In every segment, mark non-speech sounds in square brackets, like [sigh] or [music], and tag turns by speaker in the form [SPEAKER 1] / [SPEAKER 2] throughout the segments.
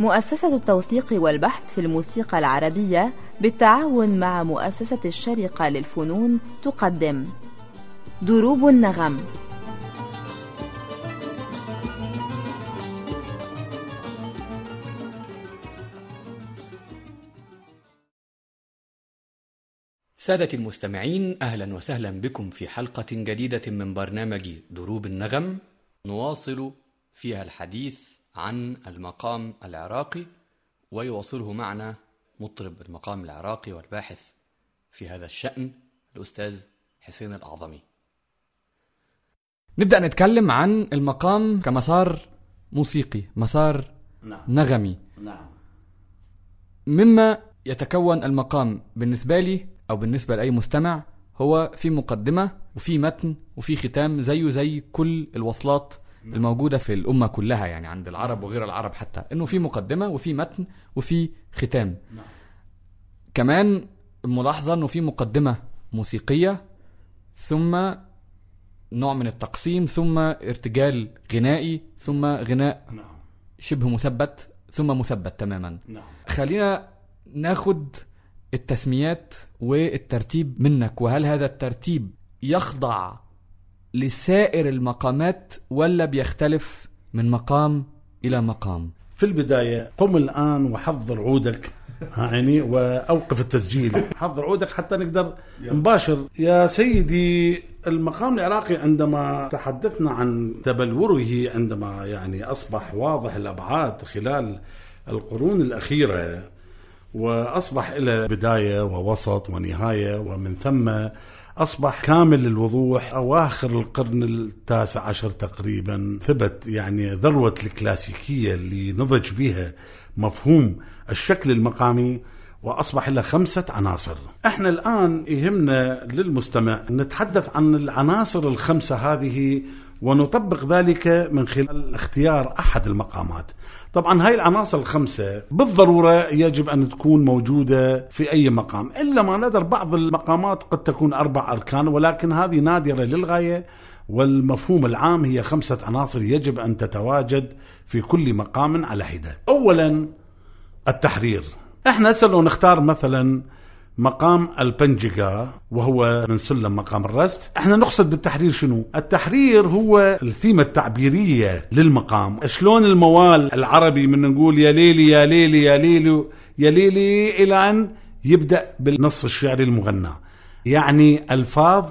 [SPEAKER 1] مؤسسة التوثيق والبحث في الموسيقى العربية بالتعاون مع مؤسسة الشرقة للفنون تقدم. دروب النغم.
[SPEAKER 2] سادة المستمعين أهلا وسهلا بكم في حلقة جديدة من برنامج دروب النغم. نواصل فيها الحديث عن المقام العراقي ويواصله معنا مطرب المقام العراقي والباحث في هذا الشأن الأستاذ حسين الأعظمي. نبدأ نتكلم عن المقام كمسار موسيقي مسار
[SPEAKER 3] نعم.
[SPEAKER 2] نغمي.
[SPEAKER 3] نعم.
[SPEAKER 2] مما يتكون المقام بالنسبة لي أو بالنسبة لأي مستمع هو في مقدمة وفي متن وفي ختام زيه زي كل الوصلات الموجودة في الأمة كلها يعني عند العرب وغير العرب حتى إنه في مقدمة وفي متن وفي ختام.
[SPEAKER 3] نعم.
[SPEAKER 2] كمان ملاحظة إنه في مقدمة موسيقية ثم نوع من التقسيم ثم ارتجال غنائي ثم غناء
[SPEAKER 3] نعم.
[SPEAKER 2] شبه مثبت ثم مثبت تماما.
[SPEAKER 3] نعم.
[SPEAKER 2] خلينا ناخد التسميات والترتيب منك وهل هذا الترتيب يخضع لسائر المقامات ولا بيختلف من مقام إلى مقام.
[SPEAKER 3] في البداية قم الآن وحضر عودك ها عيني وأوقف التسجيل. [laughs] حضر عودك حتى نقدر نباشر. يا سيدي المقام العراقي عندما تحدثنا عن تبلوره عندما يعني أصبح واضح الأبعاد خلال القرون الأخيرة وأصبح له بداية ووسط ونهاية ومن ثم أصبح كامل الوضوح أواخر القرن التاسع عشر تقريبا ثبت يعني ذروة الكلاسيكية اللي نضج بها مفهوم الشكل المقامي وأصبح له خمسة عناصر. إحنا الآن يهمنا للمستمع نتحدث عن العناصر الخمسة هذه ونطبق ذلك من خلال اختيار أحد المقامات. طبعا هاي العناصر الخمسة بالضرورة يجب أن تكون موجودة في أي مقام إلا ما ندر بعض المقامات قد تكون أربع أركان ولكن هذه نادرة للغاية والمفهوم العام هي خمسة عناصر يجب أن تتواجد في كل مقام على حدة. أولا التحرير. إحنا هسه لو نختار مثلا مقام البنجيغا وهو من سلم مقام الرست. إحنا نقصد بالتحرير شنو؟ التحرير هو الثيمة التعبيرية للمقام. شلون الموال العربي من نقول يا ليلي يا ليلي يا ليلي يا ليلي إلى أن يبدأ بالنص الشعري المغنى. يعني ألفاظ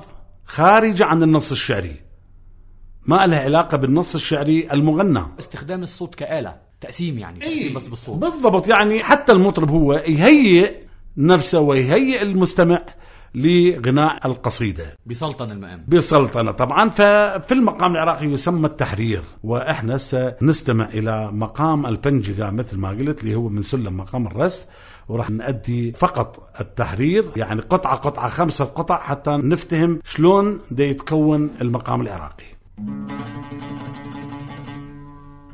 [SPEAKER 3] خارجة عن النص الشعري. ما لها علاقة بالنص الشعري المغنى.
[SPEAKER 2] استخدام الصوت كآلة تقسيم يعني تقسيم بس بالصوت.
[SPEAKER 3] بالضبط. يعني حتى المطرب هو يهيئ نفسه ويهيئ المستمع لغناء القصيدة.
[SPEAKER 2] بسلطن المقام
[SPEAKER 3] بسلطنة طبعا. ففي المقام العراقي يسمى التحرير وإحنا سنستمع إلى مقام البنجيغا مثل ما قلت اللي هو من سلم مقام الرست وراح نأدي فقط التحرير يعني قطعة قطعة خمسة قطع حتى نفتهم شلون دا يتكون المقام العراقي.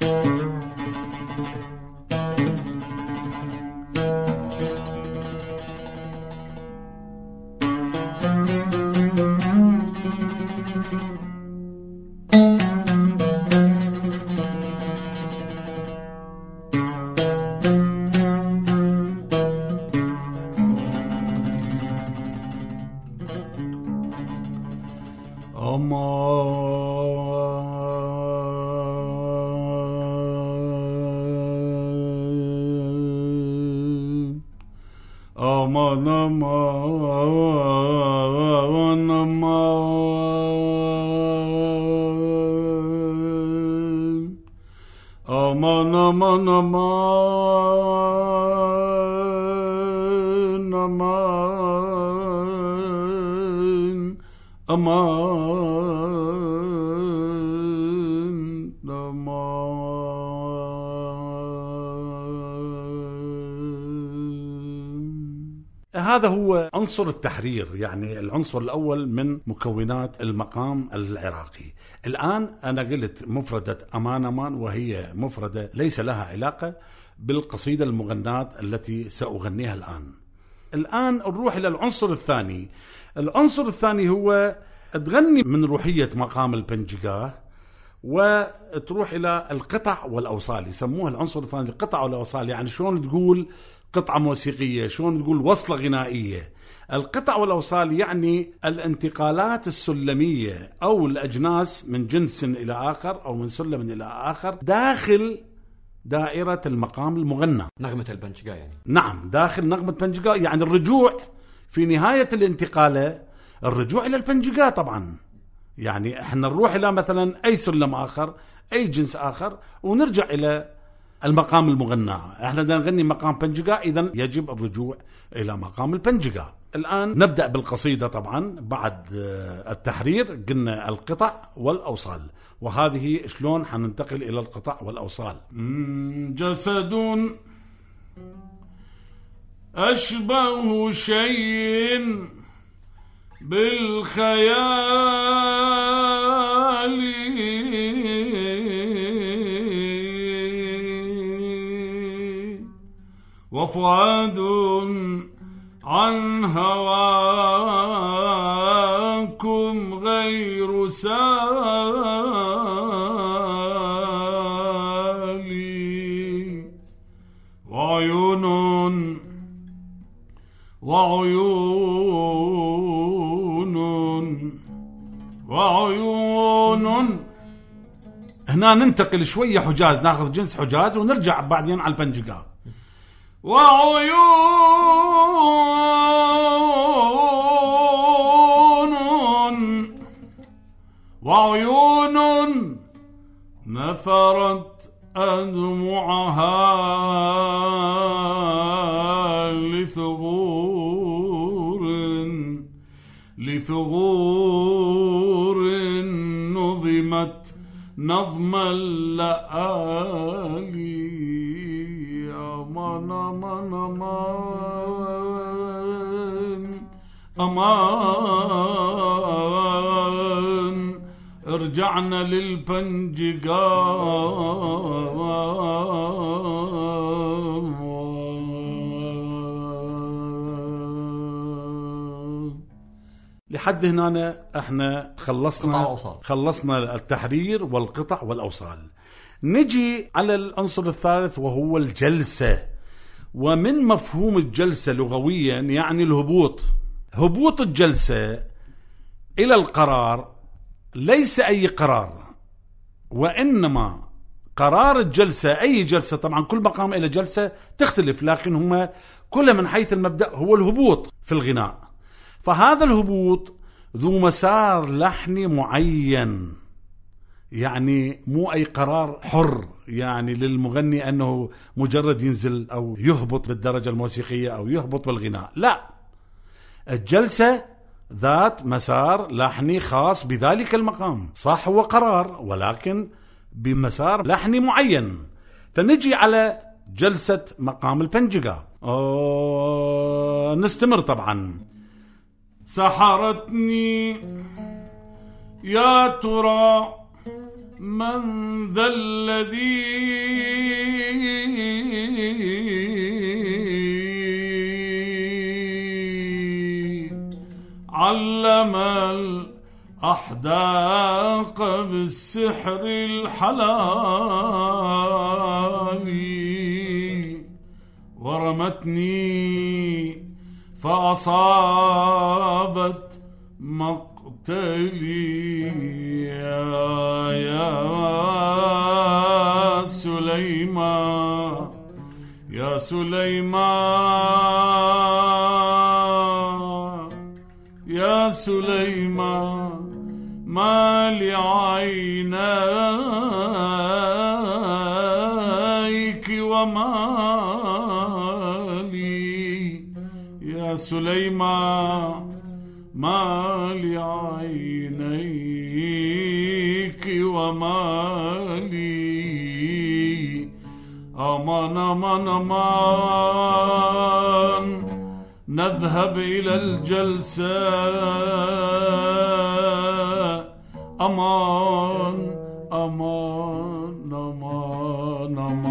[SPEAKER 3] أمان Namah Namah Namah Namah Namah هذا هو عنصر التحرير يعني العنصر الأول من مكونات المقام العراقي. الآن أنا قلت مفردة أمان أمان وهي مفردة ليس لها علاقة بالقصيدة المغناة التي سأغنيها الآن. الآن نروح إلى العنصر الثاني. العنصر الثاني هو تغني من روحية مقام البنجيغا وتروح إلى القطع والأوصال. يسموها العنصر الثاني القطع والأوصال. يعني شلون تقول قطعة موسيقية شلون تقول وصلة غنائية. القطع والأوصال يعني الانتقالات السلمية أو الأجناس من جنس إلى آخر أو من سلم إلى آخر داخل دائرة المقام المغنى.
[SPEAKER 2] نغمة البنشقا يعني.
[SPEAKER 3] نعم داخل نغمة بنجقا يعني الرجوع في نهاية الانتقالة الرجوع إلى البنجقا طبعا. يعني إحنا نروح إلى مثلا أي سلم آخر أي جنس آخر ونرجع إلى المقام المغنى. إحنا بدنا نغني مقام بنجقا إذا يجب الرجوع إلى مقام البنجقا الآن نبدأ بالقصيدة طبعا بعد آه، التحرير قلنا القطع والأوصال. وهذه شلون حننتقل إلى القطع والأوصال؟ مم، جسد أشبه شيء بالخيال. وفؤاد عن هواكم غير سالي. وعيون وعيون وعيون. هنا ننتقل شوية حجاز ناخذ جنس حجاز ونرجع بعدين على البنجقا وعيون وعيون نثرت أدمعها لثغور لثغور نظمت نظم اللآلي. أمان أمان أمان رجعنا للبنجقا لحد هنا
[SPEAKER 2] إحنا
[SPEAKER 3] خلصنا. خلصنا التحرير والقطع والاوصال نجي على العنصر الثالث وهو الجلسه ومن مفهوم الجلسة لغويا يعني الهبوط. هبوط الجلسة إلى القرار ليس أي قرار وإنما قرار الجلسة أي جلسة طبعا كل مقام له جلسة تختلف لكن هم كل من حيث المبدأ هو الهبوط في الغناء. فهذا الهبوط ذو مسار لحني معين. يعني مو أي قرار حر يعني للمغني أنه مجرد ينزل أو يهبط بالدرجة الموسيقية أو يهبط بالغناء لا. الجلسة ذات مسار لحني خاص بذلك المقام صح هو قرار ولكن بمسار لحني معين. فنجي على جلسة مقام البنجقا أوه نستمر طبعا. سحرتني يا ترى من ذا الذي علم الأحداق بالسحر الحلال ورمتني فأصابت مقتلي. يا, سليمان يا سليمان يا سليمان ما لعينيك وما لي. يا سليمان ما أمان أمان أمان نذهب إلى الجلسة. أمان أمان أمان أمان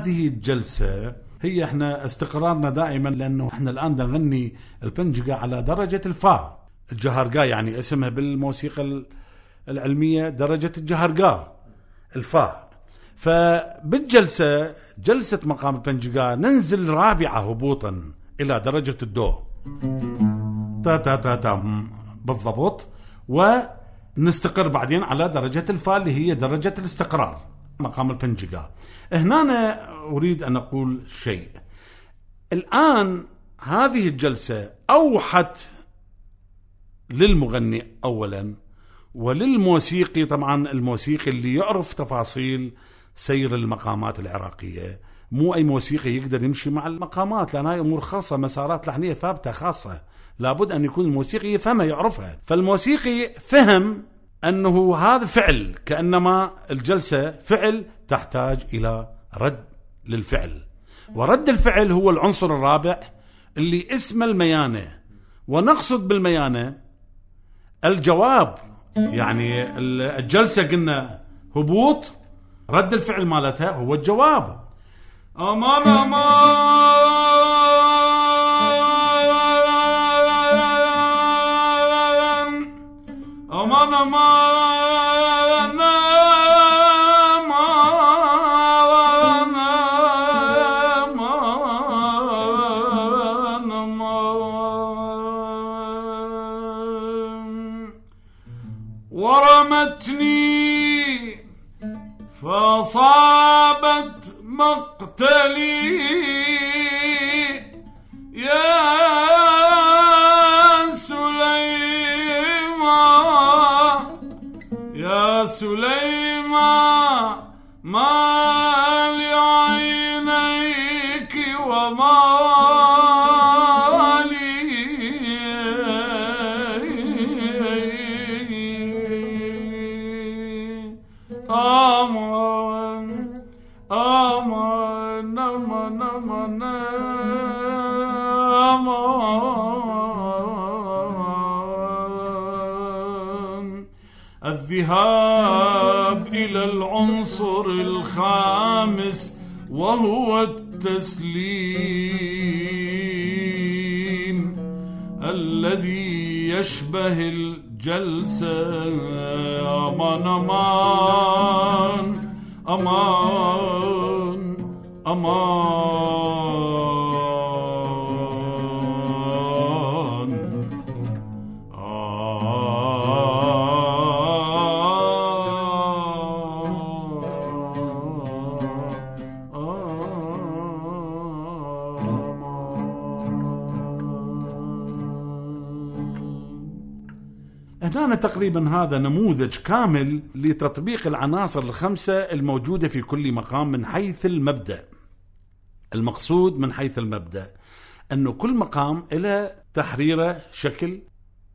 [SPEAKER 3] هذه الجلسة هي إحنا استقرارنا دائما لأنه إحنا الآن نغني البنجكاه على درجة الفا الجهاركاه يعني اسمها بالموسيقى العلمية درجة الجهاركاه الفا فبالجلسة جلسة مقام البنجكاه ننزل رابعة هبوطا إلى درجة الدو. تا تا تا تا بالضبط. ونستقر بعدين على درجة الفا اللي هي درجة الاستقرار. مقام البنجقاء هنا أنا أريد أن أقول شيء. الآن هذه الجلسة أوحت للمغني أولا وللموسيقي طبعا الموسيقي اللي يعرف تفاصيل سير المقامات العراقية. مو أي موسيقي يقدر يمشي مع المقامات لأن هاي أمور خاصة مسارات لحنية ثابتة خاصة. لابد أن يكون الموسيقي يفهمها يعرفها. فالموسيقي فهم أنه هذا فعل كأنما الجلسة فعل تحتاج إلى رد للفعل. ورد الفعل هو العنصر الرابع اللي اسمه الميانة. ونقصد بالميانة الجواب يعني الجلسة قلنا هبوط رد الفعل مالتها هو الجواب. أمان أمان ورمتني فصابت مقتلي. التسليم الذي يشبه الجلسة. أمان أمان أمان أمان. هنا تقريبا هذا نموذج كامل لتطبيق العناصر الخمسة الموجودة في كل مقام من حيث المبدأ. المقصود من حيث المبدأ أنه كل مقام له تحريره شكل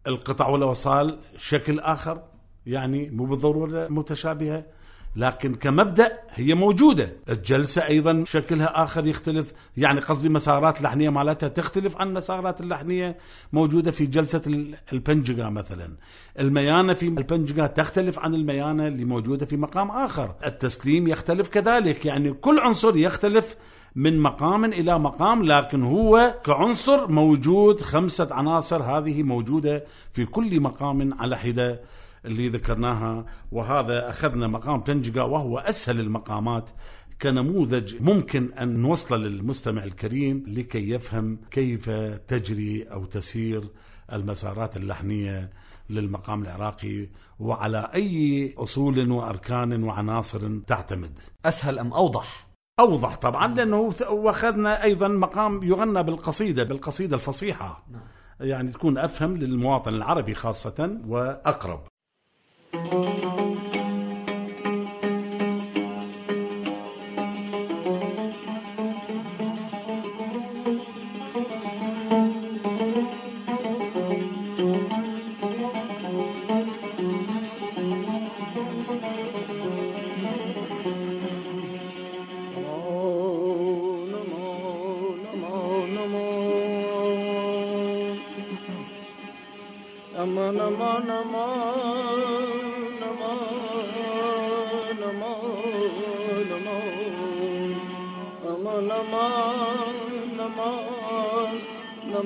[SPEAKER 3] القطع والأوصال شكل آخر يعني مو بالضرورة متشابهة. لكن كمبدأ هي موجودة. الجلسة أيضا شكلها آخر يختلف. يعني قصدي مسارات اللحنية مالتها تختلف عن مسارات اللحنية موجودة في جلسة البنجقة مثلا. الميانة في البنجقة تختلف عن الميانة اللي موجودة في مقام آخر. التسليم يختلف كذلك. يعني كل عنصر يختلف من مقام إلى مقام لكن هو كعنصر موجود. خمسة عناصر هذه موجودة في كل مقام على حدة اللي ذكرناها وهذا أخذنا مقام تنجقة وهو أسهل المقامات كنموذج ممكن أن نوصله للمستمع الكريم لكي يفهم كيف تجري أو تسير المسارات اللحنية للمقام العراقي وعلى أي أصول وأركان وعناصر تعتمد.
[SPEAKER 2] أسهل أم أوضح؟
[SPEAKER 3] أوضح طبعا لأنه وأخذنا أيضا مقام يغنى بالقصيدة بالقصيدة الفصيحة. يعني تكون أفهم للمواطن العربي خاصة وأقرب.
[SPEAKER 4] Namo Namo Namo.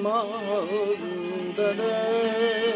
[SPEAKER 4] zamanında ne?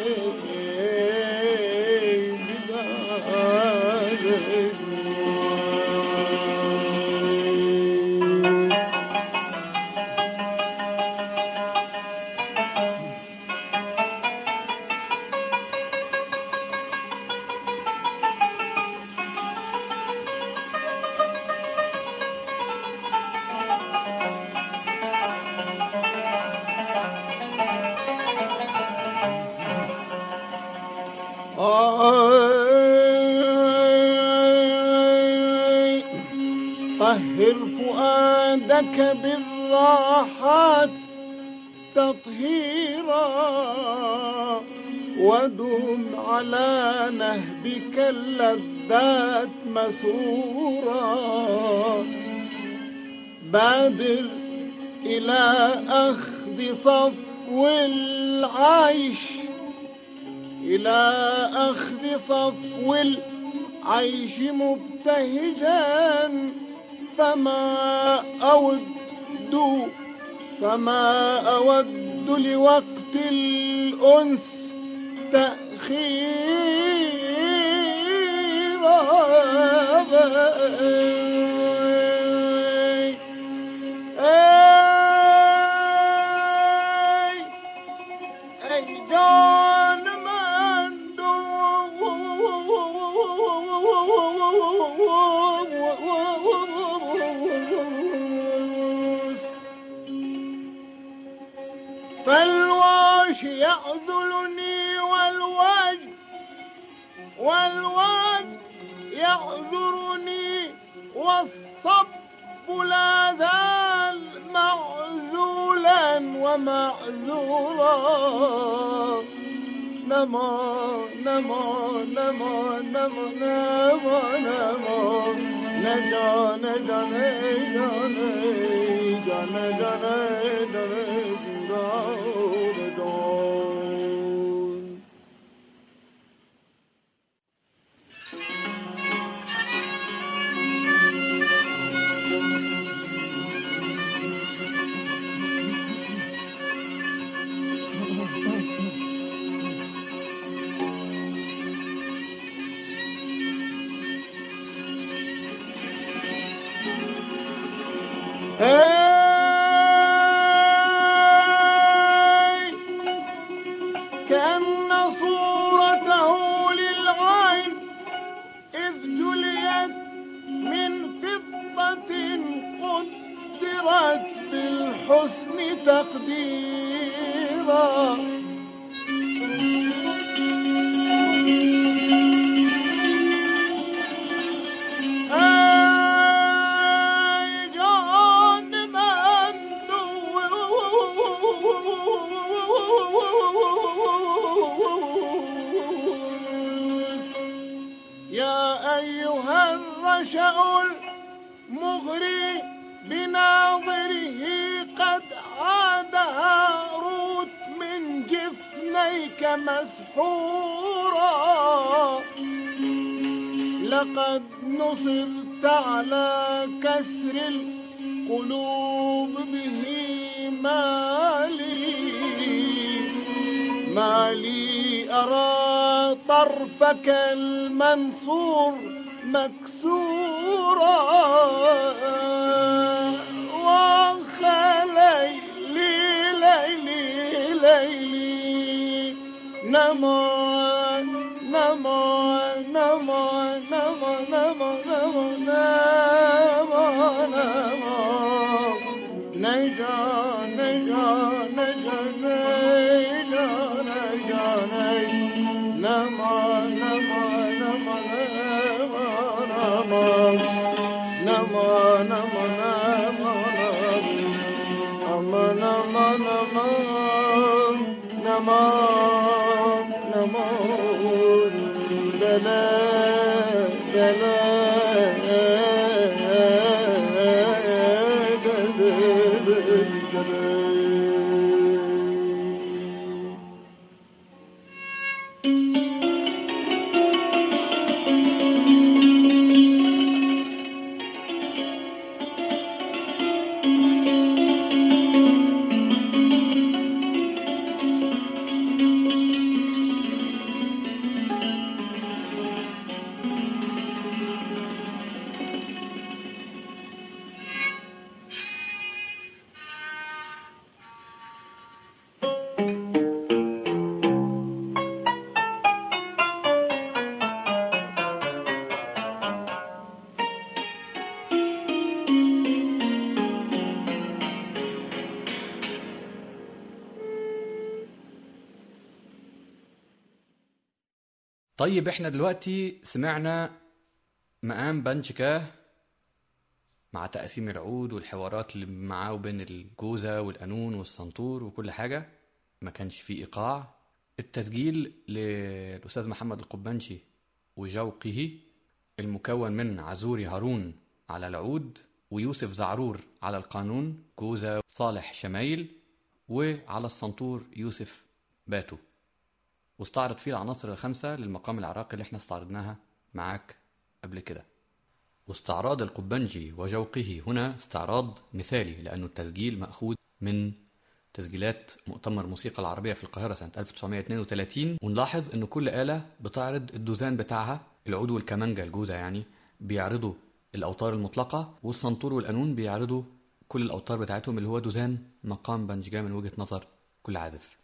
[SPEAKER 4] تطهيرا ودم على نهبك اللذات مسرورا. بادر إلى أخذ صفو العيش إلى أخذ صفو العيش مبتهجا. فما أود فما أود لوقت الأنس تأخيرا أي يعذلني والوجه والوجه يعذرني والصب لا زال معزولا ومعذورا. نما نما نما نما نما نما. نجا نجا نجا نجا نجا نجا. حسن تقديرا. مسحورا لقد نصرت على كسر القلوب به مالي. مالي أرى طرفك المنصور مكسورا. نمان نمان.
[SPEAKER 2] طيب إحنا دلوقتي سمعنا مقام بنشكاه مع تقسيم العود والحوارات اللي معاه وبين الجوزة والقانون والسنطور وكل حاجة. ما كانش فيه إيقاع. التسجيل للأستاذ محمد القبانشي وجوقه المكون من عزوري هارون على العود ويوسف زعرور على القانون جوزة صالح شمايل وعلى السنطور يوسف باتو. واستعرض فيه العناصر الخمسة للمقام العراقي اللي إحنا استعرضناها معاك قبل كده. واستعراض القبنجي وجوقه هنا استعراض مثالي لأنه التسجيل مأخوذ من تسجيلات مؤتمر موسيقى العربية في القاهرة سنة 1932 ونلاحظ أن كل آلة بتعرض الدوزان بتاعها العود والكمانجا الجوزة يعني بيعرضوا الأوتار المطلقة والسنطور والقانون بيعرضوا كل الأوتار بتاعتهم اللي هو دوزان مقام بنججا من وجهة نظر كل عازف.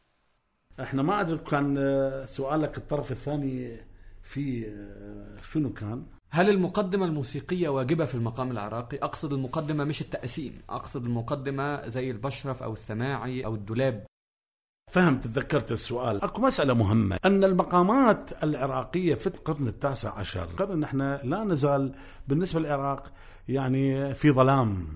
[SPEAKER 3] إحنا ما أدري كان آه، سؤالك الطرف الثاني في آه، شنو كان
[SPEAKER 2] هل المقدمة الموسيقية واجبة في المقام العراقي؟ أقصد المقدمة مش التقسيم، أقصد المقدمة زي البشرف أو السماعي أو الدولاب.
[SPEAKER 3] فهمت تذكرت السؤال أكو مسألة مهمة أن المقامات العراقية في القرن التاسع عشر قرن إحنا لا نزال بالنسبة للعراق يعني في ظلام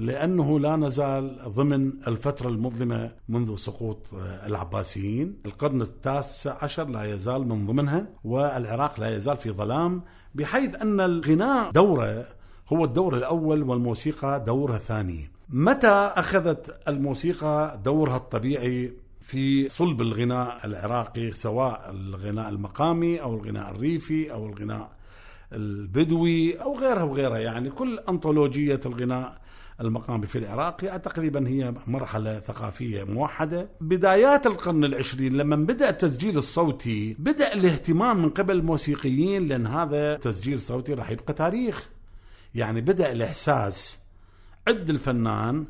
[SPEAKER 3] لأنه لا نزال ضمن الفترة المظلمة منذ سقوط آه، العباسيين. القرن التاسع عشر لا يزال من ضمنها والعراق لا يزال في ظلام بحيث أن الغناء دوره هو الدور الأول والموسيقى دورها ثاني متى أخذت الموسيقى دورها الطبيعي في صلب الغناء العراقي سواء الغناء المقامي أو الغناء الريفي أو الغناء البدوي أو غيرها وغيرها؟ يعني كل أنطولوجية الغناء المقامي في العراق تقريبا هي مرحلة ثقافية موحدة. بدايات القرن العشرين لما بدأ التسجيل الصوتي بدأ الاهتمام من قبل الموسيقيين لأن هذا تسجيل صوتي راح يبقى تاريخ. يعني بدأ الإحساس عند الفنان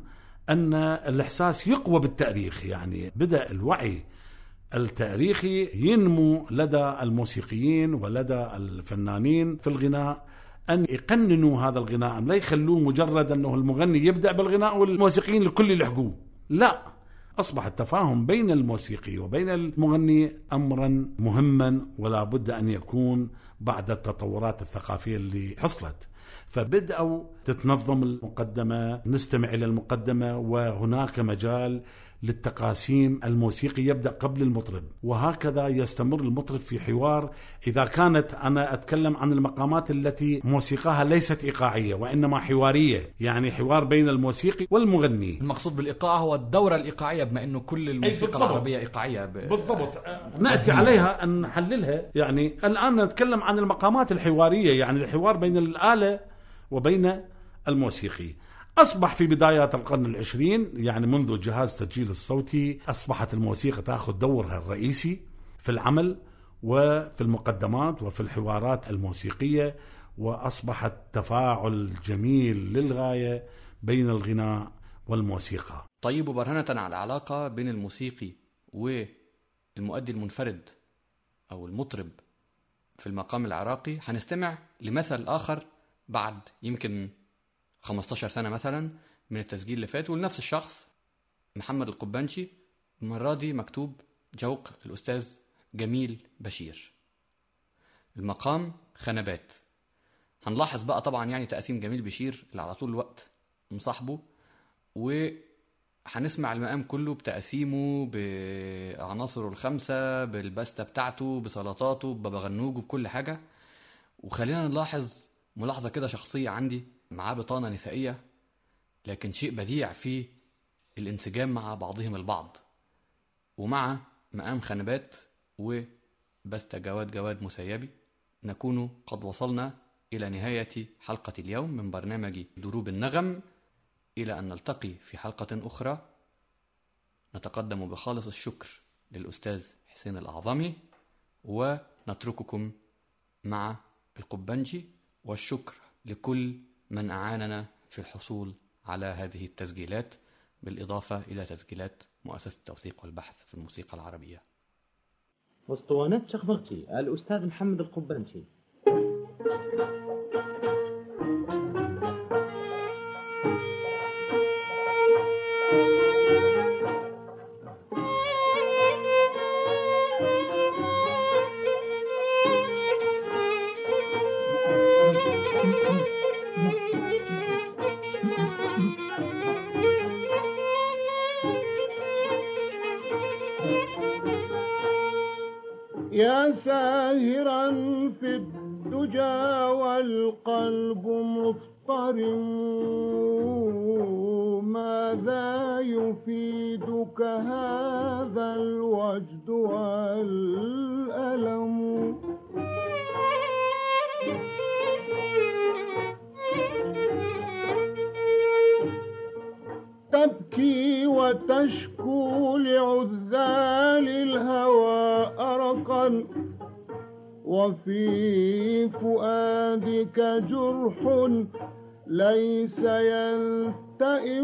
[SPEAKER 3] أن الإحساس يقوى بالتاريخ. يعني بدأ الوعي التاريخي ينمو لدى الموسيقيين ولدى الفنانين في الغناء. أن يقننوا هذا الغناء لا يخلوه مجرد أنه المغني يبدأ بالغناء والموسيقيين الكل يلحقوه؟ لا. أصبح التفاهم بين الموسيقي وبين المغني أمرا مهما ولا بد أن يكون بعد التطورات الثقافية اللي حصلت. فبدأوا تتنظم المقدمة نستمع إلى المقدمة وهناك مجال للتقاسيم الموسيقي يبدأ قبل المطرب وهكذا يستمر المطرب في حوار. إذا كانت أنا أتكلم عن المقامات التي موسيقاها ليست إيقاعية وإنما حوارية يعني حوار بين الموسيقي والمغني.
[SPEAKER 2] المقصود بالإيقاع هو الدورة الإيقاعية بما أنه كل الموسيقى. العربية إيقاعية ب...
[SPEAKER 3] بالضبط. نأتي عليها أن نحللها. يعني الآن نتكلم عن المقامات الحوارية يعني الحوار بين الآلة وبين الموسيقي. أصبح في بدايات القرن العشرين يعني منذ جهاز تسجيل الصوتي أصبحت الموسيقى تأخذ دورها الرئيسي في العمل وفي المقدمات وفي الحوارات الموسيقية وأصبح التفاعل جميل للغاية بين الغناء والموسيقى.
[SPEAKER 2] طيب وبرهنة على العلاقة بين الموسيقي والمؤدي المنفرد أو المطرب في المقام العراقي. هنستمع لمثل آخر بعد يمكن 15 سنة مثلا من التسجيل اللي فات ولنفس الشخص محمد القبانشي المرة دي مكتوب جوق الأستاذ جميل بشير. المقام خنبات. هنلاحظ بقى طبعا يعني تقسيم جميل بشير اللي على طول الوقت مصاحبه وهنسمع المقام كله بتقسيمه بعناصره الخمسة بالبستة بتاعته بسلطاته ببغنوجه بكل حاجة. وخلينا نلاحظ ملاحظة كده شخصية عندي. معاه بطانة نسائية لكن شيء بديع في الانسجام مع بعضهم البعض ومع مقام خنبات وبستة جواد جواد مسيبي نكون قد وصلنا إلى نهاية حلقة اليوم من برنامج دروب النغم إلى أن نلتقي في حلقة أخرى. نتقدم بخالص الشكر للأستاذ حسين الأعظمي ونترككم مع القبنجي والشكر لكل من أعاننا في الحصول على هذه التسجيلات بالإضافة إلى تسجيلات مؤسسة التوثيق والبحث في الموسيقى العربية.
[SPEAKER 5] اسطوانات شخبرتي الأستاذ محمد القبنشي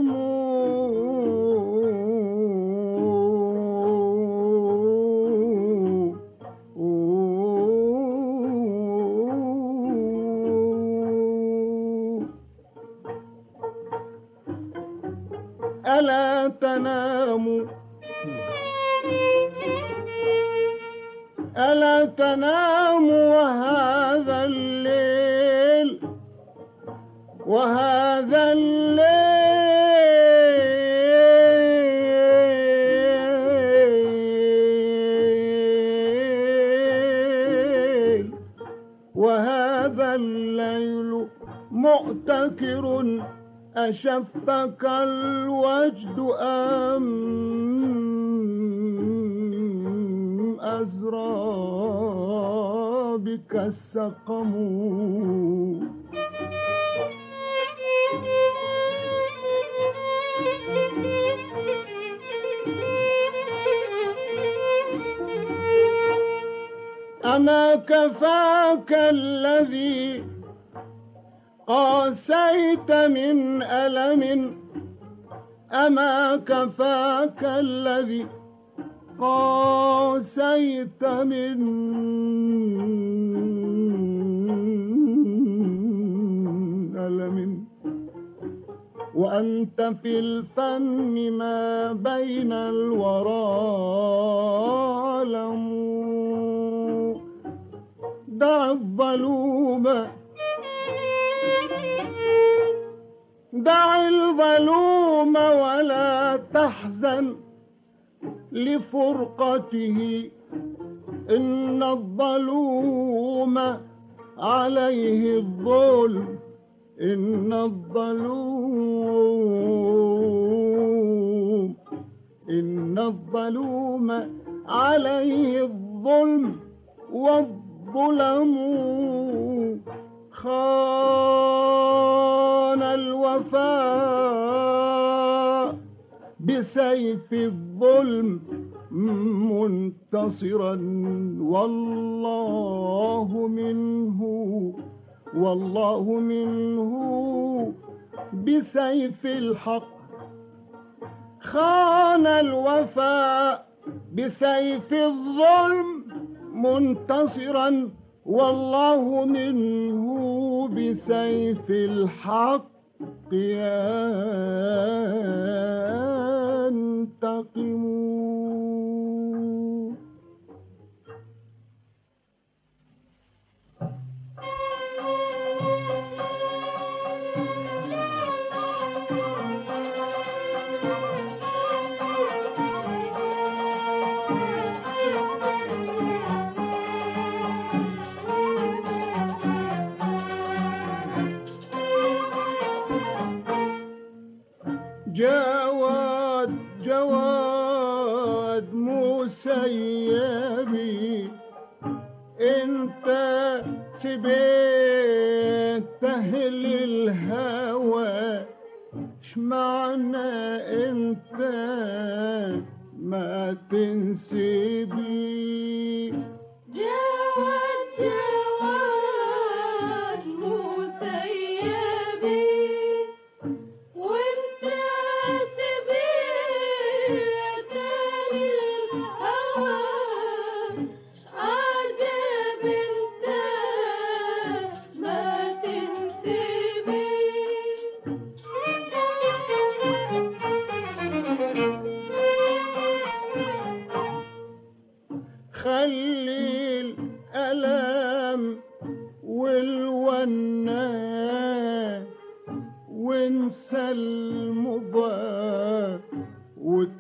[SPEAKER 4] மோ أشفك الوجد أم أزرى بك السقم؟ أما كفاك الذي قاسيت من ألم أما كفاك الذي قاسيت من ألم وأنت في الفن ما بين الورى علم دع الظلوم دع الظلوم ولا تحزن لفرقته. إن الظلوم عليه الظلم. إن الظلوم إن الظلوم عليه الظلم والظلم خان الوفاء بسيف الظلم منتصرا والله منه والله منه بسيف الحق. خان الوفاء بسيف الظلم منتصرا والله منه بسيف الحق. ينتقم مسيبي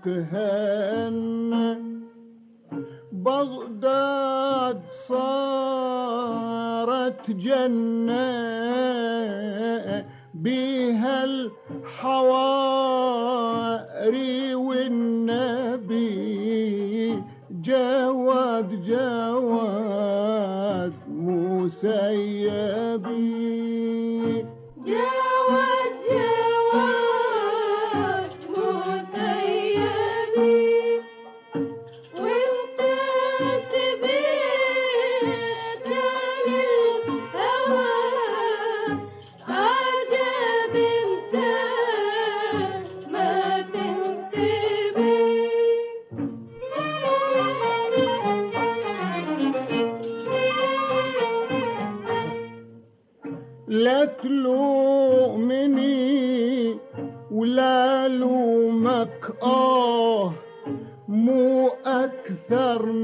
[SPEAKER 4] وتهنى بغداد صارت جنة بها الحواري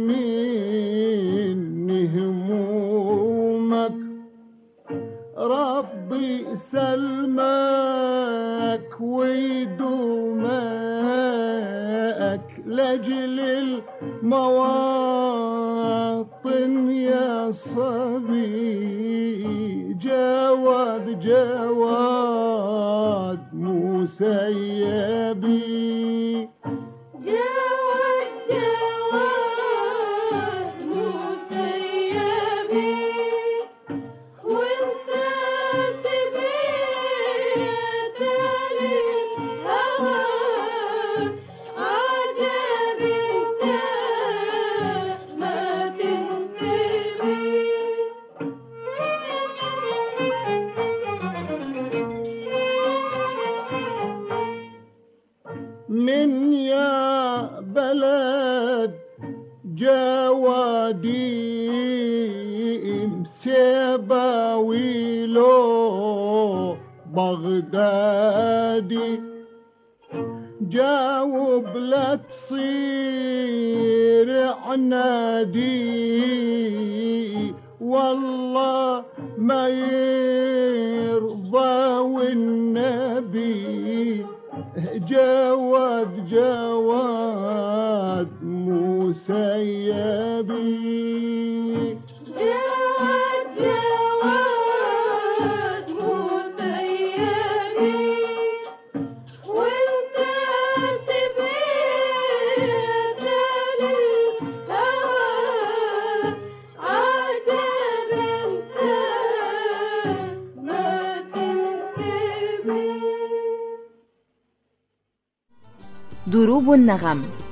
[SPEAKER 4] أكثر من همومك ربي سلمك ويدومك لجل المواطن يا صبي. جواد جواد مسيبي مسيباوي لو بغدادي. جاوب لا تصير عنادي. والله ما يرضى والنبي. جواد جواد مسيبي
[SPEAKER 1] دروب النغم.